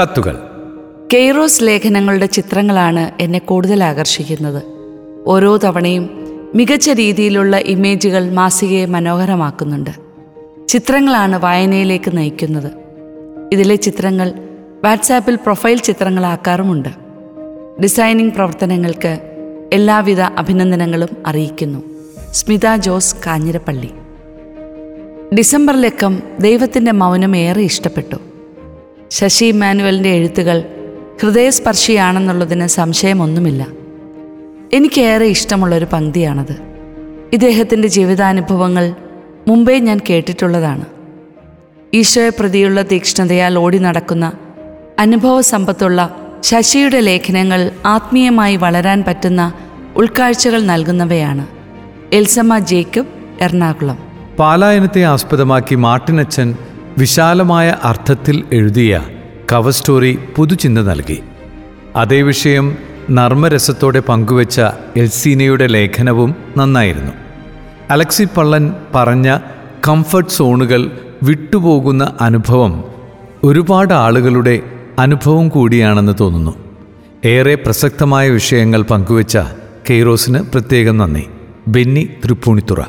കത്തുകൾ. കെയ്റോസ് ലേഖനങ്ങളുടെ ചിത്രങ്ങളാണ് എന്നെ കൂടുതൽ ആകർഷിക്കുന്നത്. ഓരോ തവണയും മികച്ച രീതിയിലുള്ള ഇമേജുകൾ മാസികയെ മനോഹരമാക്കുന്നുണ്ട്. ചിത്രങ്ങളാണ് വായനയിലേക്ക് നയിക്കുന്നത്. ഇതിലെ ചിത്രങ്ങൾ വാട്സാപ്പിൽ പ്രൊഫൈൽ ചിത്രങ്ങളാക്കാറുമുണ്ട്. ഡിസൈനിങ് പ്രവർത്തനങ്ങൾക്ക് എല്ലാവിധ അഭിനന്ദനങ്ങളും അറിയിക്കുന്നു. സ്മിത ജോസ് കാഞ്ഞിരപ്പള്ളി. ഡിസംബർ ലക്കം ദൈവത്തിന്റെ മൗനം ഏറെ ഇഷ്ടപ്പെട്ടു. ശശി ഇമ്മാനുവലിന്റെ എഴുത്തുകൾ ഹൃദയസ്പർശിയാണെന്നുള്ളതിന് സംശയമൊന്നുമില്ല. എനിക്കേറെ ഇഷ്ടമുള്ളൊരു പങ്ക്തിയാണത്. ഇദ്ദേഹത്തിന്റെ ജീവിതാനുഭവങ്ങൾ മുമ്പേ ഞാൻ കേട്ടിട്ടുള്ളതാണ്. ഈശോയെ പ്രതിയുള്ള തീക്ഷ്ണതയാൽ ഓടി നടക്കുന്ന അനുഭവ സമ്പത്തുള്ള ശശിയുടെ ലേഖനങ്ങൾ ആത്മീയമായി വളരാൻ പറ്റുന്ന ഉൾക്കാഴ്ചകൾ നൽകുന്നവയാണ് എൽസമ്മ ജേക്കബ് എറണാകുളം. പാലായനത്തെ ആസ്പദമാക്കി മാർട്ടിനച്ചൻ വിശാലമായ അർത്ഥത്തിൽ എഴുതിയ കവർ സ്റ്റോറി പുതുചിന്ത നൽകി. അതേ വിഷയം നർമ്മരസത്തോടെ പങ്കുവച്ച എൽസീനയുടെ ലേഖനവും നന്നായിരുന്നു. അലക്സി പള്ളൻ പറഞ്ഞ കംഫർട്ട് സോണുകൾ വിട്ടുപോകുന്ന അനുഭവം ഒരുപാട് ആളുകളുടെ അനുഭവം കൂടിയാണെന്ന് തോന്നുന്നു. ഏറെ പ്രസക്തമായ വിഷയങ്ങൾ പങ്കുവച്ച കെയ്റോസിന് പ്രത്യേകം നന്ദി. ബെന്നി തൃപ്പൂണിത്തുറ.